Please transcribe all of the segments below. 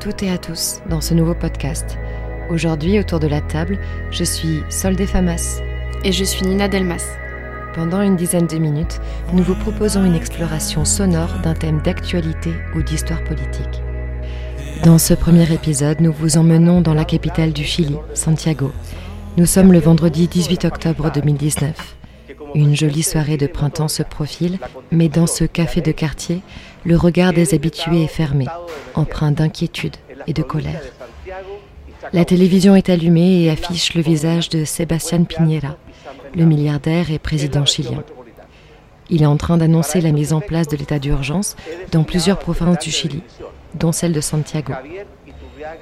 Toutes et à tous dans ce nouveau podcast. Aujourd'hui, autour de la table, je suis Solde Famas. Et je suis Nina Delmas. Pendant une dizaine de minutes, nous vous proposons une exploration sonore d'un thème d'actualité ou d'histoire politique. Dans ce premier épisode, nous vous emmenons dans la capitale du Chili, Santiago. Nous sommes le vendredi 18 octobre 2019. Une jolie soirée de printemps se profile, mais dans ce café de quartier, le regard des habitués est fermé, empreint d'inquiétude et de colère. La télévision est allumée et affiche le visage de Sébastien Piñera, le milliardaire et président chilien. Il est en train d'annoncer la mise en place de l'état d'urgence dans plusieurs provinces du Chili, dont celle de Santiago.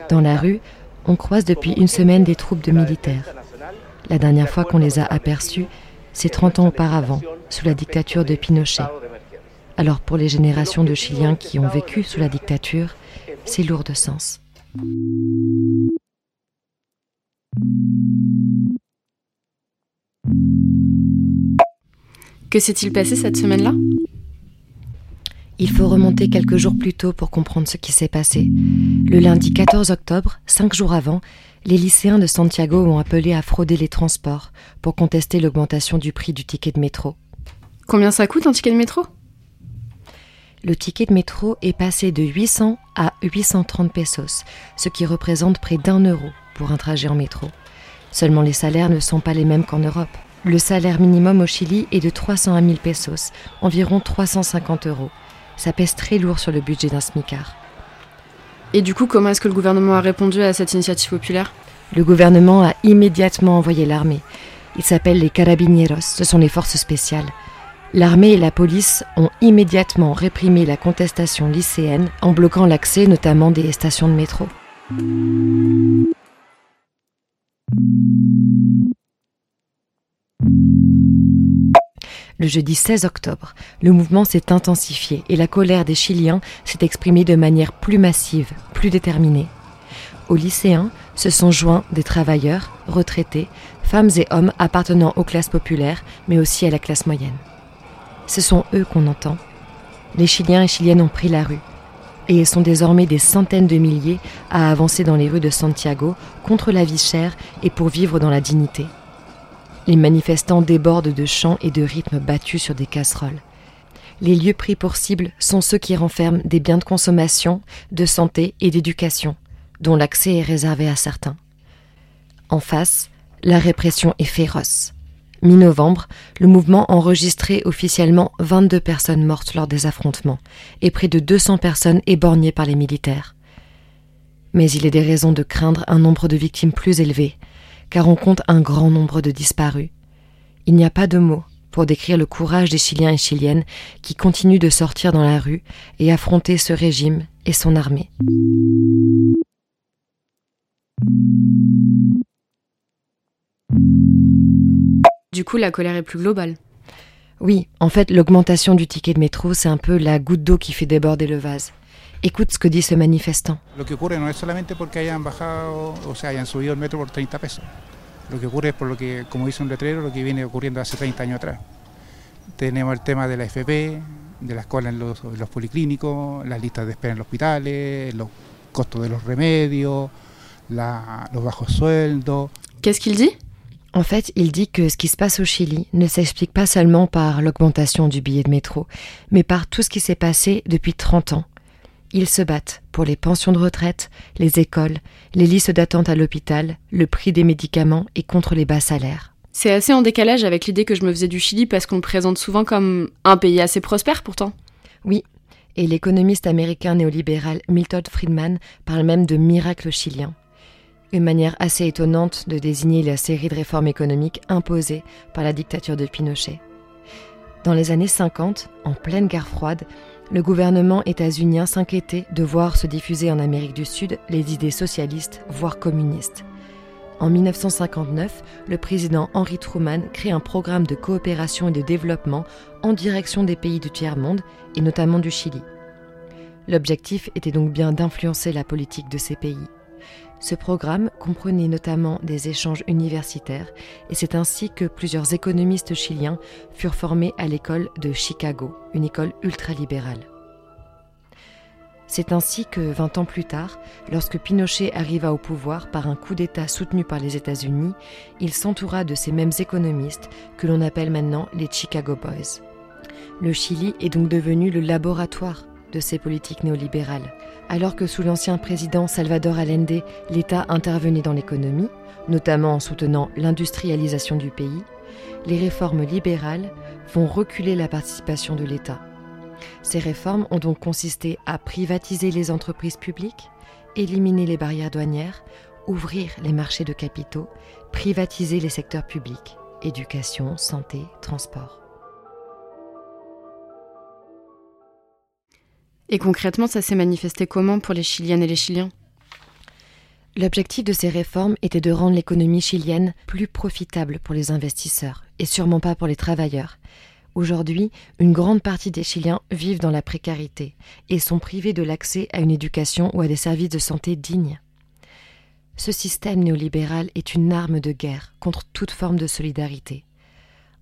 Dans la rue, on croise depuis une semaine des troupes de militaires. La dernière fois qu'on les a aperçus, c'est 30 ans auparavant, sous la dictature de Pinochet. Alors pour les générations de Chiliens qui ont vécu sous la dictature, c'est lourd de sens. Que s'est-il passé cette semaine-là? Il faut remonter quelques jours plus tôt pour comprendre ce qui s'est passé. Le lundi 14 octobre, cinq jours avant, les lycéens de Santiago ont appelé à frauder les transports pour contester l'augmentation du prix du ticket de métro. Combien ça coûte un ticket de métro? Le ticket de métro est passé de 800 à 830 pesos, ce qui représente près d'un euro pour un trajet en métro. Seulement les salaires ne sont pas les mêmes qu'en Europe. Le salaire minimum au Chili est de 300 à 1000 pesos, environ 350 euros. Ça pèse très lourd sur le budget d'un smicard. Et du coup, comment est-ce que le gouvernement a répondu à cette initiative populaire? Le gouvernement a immédiatement envoyé l'armée. Ils s'appellent les carabineros, ce sont les forces spéciales. L'armée et la police ont immédiatement réprimé la contestation lycéenne en bloquant l'accès notamment des stations de métro. Le jeudi 16 octobre, le mouvement s'est intensifié et la colère des Chiliens s'est exprimée de manière plus massive, plus déterminée. Aux lycéens se sont joints des travailleurs, retraités, femmes et hommes appartenant aux classes populaires, mais aussi à la classe moyenne. Ce sont eux qu'on entend. Les Chiliens et Chiliennes ont pris la rue, et sont désormais des centaines de milliers à avancer dans les rues de Santiago contre la vie chère et pour vivre dans la dignité. Les manifestants débordent de chants et de rythmes battus sur des casseroles. Les lieux pris pour cible sont ceux qui renferment des biens de consommation, de santé et d'éducation, dont l'accès est réservé à certains. En face, la répression est féroce. Mi-novembre, le mouvement enregistrait officiellement 22 personnes mortes lors des affrontements et près de 200 personnes éborgnées par les militaires. Mais il est des raisons de craindre un nombre de victimes plus élevé, car on compte un grand nombre de disparus. Il n'y a pas de mots pour décrire le courage des Chiliens et Chiliennes qui continuent de sortir dans la rue et affronter ce régime et son armée. Du coup, la colère est plus globale. Oui, en fait, l'augmentation du ticket de métro, c'est un peu la goutte d'eau qui fait déborder le vase. Écoute ce que dit ce manifestant. Lo que ocurre no es solamente porque hayan bajado, o sea, hayan subido el metro por 30 pesos. Lo que ocurre es por lo que, como dice un letrero, lo que viene ocurriendo hace 30 años atrás. Tenemos el tema de la FP, de las colas en los, los policlínicos, las listas de espera en los hospitales, los costos de los remedios, la, los bajos sueldos. Qu'est-ce qu'il dit? En fait, il dit que ce qui se passe au Chili ne s'explique pas seulement par l'augmentation du billet de métro, mais par tout ce qui s'est passé depuis 30 ans. Ils se battent pour les pensions de retraite, les écoles, les listes d'attente à l'hôpital, le prix des médicaments et contre les bas salaires. C'est assez en décalage avec l'idée que je me faisais du Chili parce qu'on le présente souvent comme un pays assez prospère pourtant. Oui, et l'économiste américain néolibéral Milton Friedman parle même de miracle chilien. Une manière assez étonnante de désigner la série de réformes économiques imposées par la dictature de Pinochet. Dans les années 50, en pleine guerre froide, le gouvernement états-unien s'inquiétait de voir se diffuser en Amérique du Sud les idées socialistes, voire communistes. En 1959, le président Henry Truman crée un programme de coopération et de développement en direction des pays du tiers-monde, et notamment du Chili. L'objectif était donc bien d'influencer la politique de ces pays. Ce programme comprenait notamment des échanges universitaires et c'est ainsi que plusieurs économistes chiliens furent formés à l'école de Chicago, une école ultralibérale. C'est ainsi que, 20 ans plus tard, lorsque Pinochet arriva au pouvoir par un coup d'État soutenu par les États-Unis, il s'entoura de ces mêmes économistes que l'on appelle maintenant les Chicago Boys. Le Chili est donc devenu le laboratoire de ces politiques néolibérales. Alors que sous l'ancien président Salvador Allende, l'État intervenait dans l'économie, notamment en soutenant l'industrialisation du pays, les réformes libérales vont reculer la participation de l'État ces réformes ont donc consisté à privatiser les entreprises publiques, éliminer les barrières douanières, ouvrir les marchés de capitaux, privatiser les secteurs publics, éducation, santé, transport. Et concrètement, ça s'est manifesté comment pour les Chiliennes et les Chiliens? L'objectif de ces réformes était de rendre l'économie chilienne plus profitable pour les investisseurs, et sûrement pas pour les travailleurs, Aujourd'hui, une grande partie des Chiliens vivent dans la précarité et sont privés de l'accès à une éducation ou à des services de santé dignes. Ce système néolibéral est une arme de guerre contre toute forme de solidarité.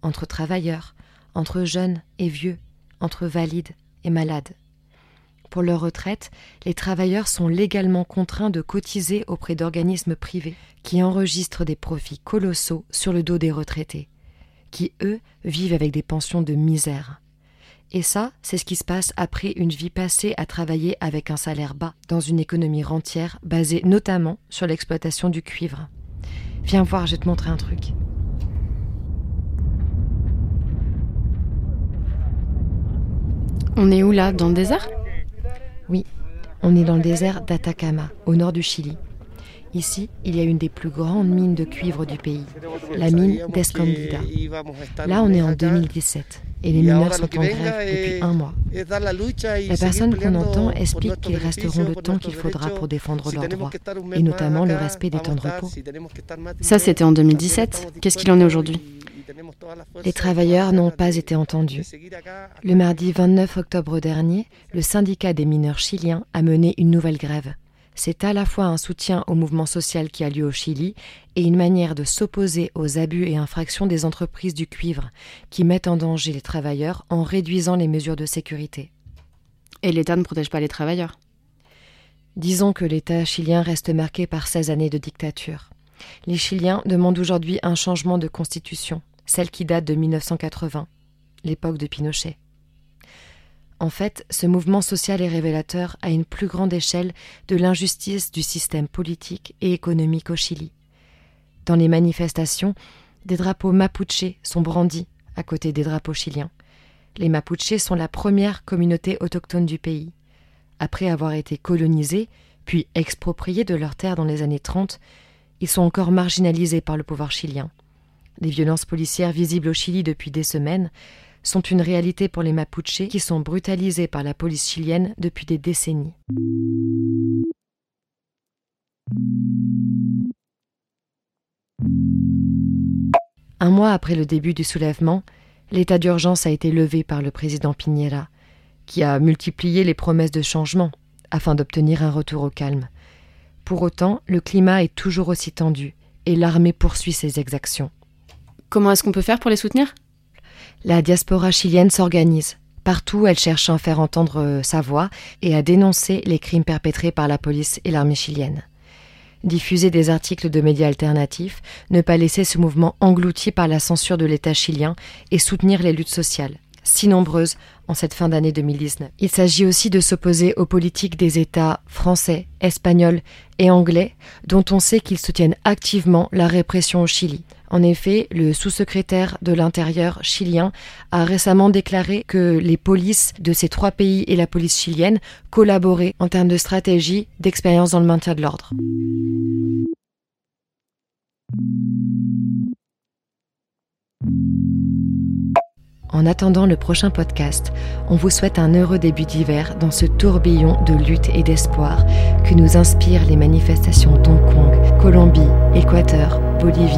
Entre travailleurs, entre jeunes et vieux, entre valides et malades. Pour leur retraite, les travailleurs sont légalement contraints de cotiser auprès d'organismes privés qui enregistrent des profits colossaux sur le dos des retraités qui, eux, vivent avec des pensions de misère. Et ça, c'est ce qui se passe après une vie passée à travailler avec un salaire bas, dans une économie rentière basée notamment sur l'exploitation du cuivre. Viens voir, je vais te montrer un truc. On est où là? Dans le désert? Oui, on est dans le désert d'Atacama, au nord du Chili. Ici, il y a une des plus grandes mines de cuivre du pays, la mine d'Escondida. Là, on est en 2017 et les mineurs sont en grève depuis un mois. La personne qu'on entend explique qu'ils resteront le temps qu'il faudra pour défendre leurs droits, et notamment le respect des temps de repos. Ça, c'était en 2017. Qu'est-ce qu'il en est aujourd'hui? Les travailleurs n'ont pas été entendus. Le mardi 29 octobre dernier, le syndicat des mineurs chiliens a mené une nouvelle grève c'est à la fois un soutien au mouvement social qui a lieu au Chili et une manière de s'opposer aux abus et infractions des entreprises du cuivre qui mettent en danger les travailleurs en réduisant les mesures de sécurité. Et l'État ne protège pas les travailleurs Disons que l'État chilien reste marqué par 16 années de dictature. Les Chiliens demandent aujourd'hui un changement de constitution, celle qui date de 1980, l'époque de Pinochet. En fait, ce mouvement social est révélateur à une plus grande échelle de l'injustice du système politique et économique au Chili. Dans les manifestations, des drapeaux mapuches sont brandis à côté des drapeaux chiliens. Les Mapuches sont la première communauté autochtone du pays. Après avoir été colonisés, puis expropriés de leurs terres dans les années 30, ils sont encore marginalisés par le pouvoir chilien. Les violences policières visibles au Chili depuis des semaines sont une réalité pour les Mapuches qui sont brutalisés par la police chilienne depuis des décennies. Un mois après le début du soulèvement, l'état d'urgence a été levé par le président Piñera, qui a multiplié les promesses de changement afin d'obtenir un retour au calme. Pour autant, le climat est toujours aussi tendu et l'armée poursuit ses exactions. Comment est-ce qu'on peut faire pour les soutenir? La diaspora chilienne s'organise. Partout, elle cherche à faire entendre euh, sa voix et à dénoncer les crimes perpétrés par la police et l'armée chilienne. Diffuser des articles de médias alternatifs, ne pas laisser ce mouvement englouti par la censure de l'État chilien et soutenir les luttes sociales, si nombreuses en cette fin d'année 2019. Il s'agit aussi de s'opposer aux politiques des États français, espagnols et anglais, dont on sait qu'ils soutiennent activement la répression au Chili. En effet, le sous-secrétaire de l'Intérieur chilien a récemment déclaré que les polices de ces trois pays et la police chilienne collaboraient en termes de stratégie, d'expérience dans le maintien de l'ordre. En attendant le prochain podcast, on vous souhaite un heureux début d'hiver dans ce tourbillon de lutte et d'espoir que nous inspirent les manifestations d'Hong Kong, Colombie, Équateur, Bolivie,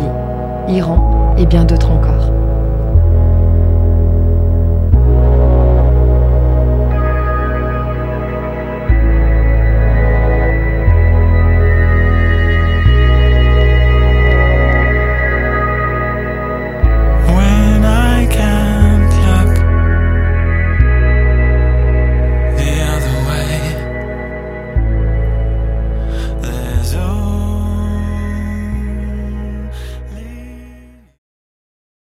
Iran et bien d'autres encore.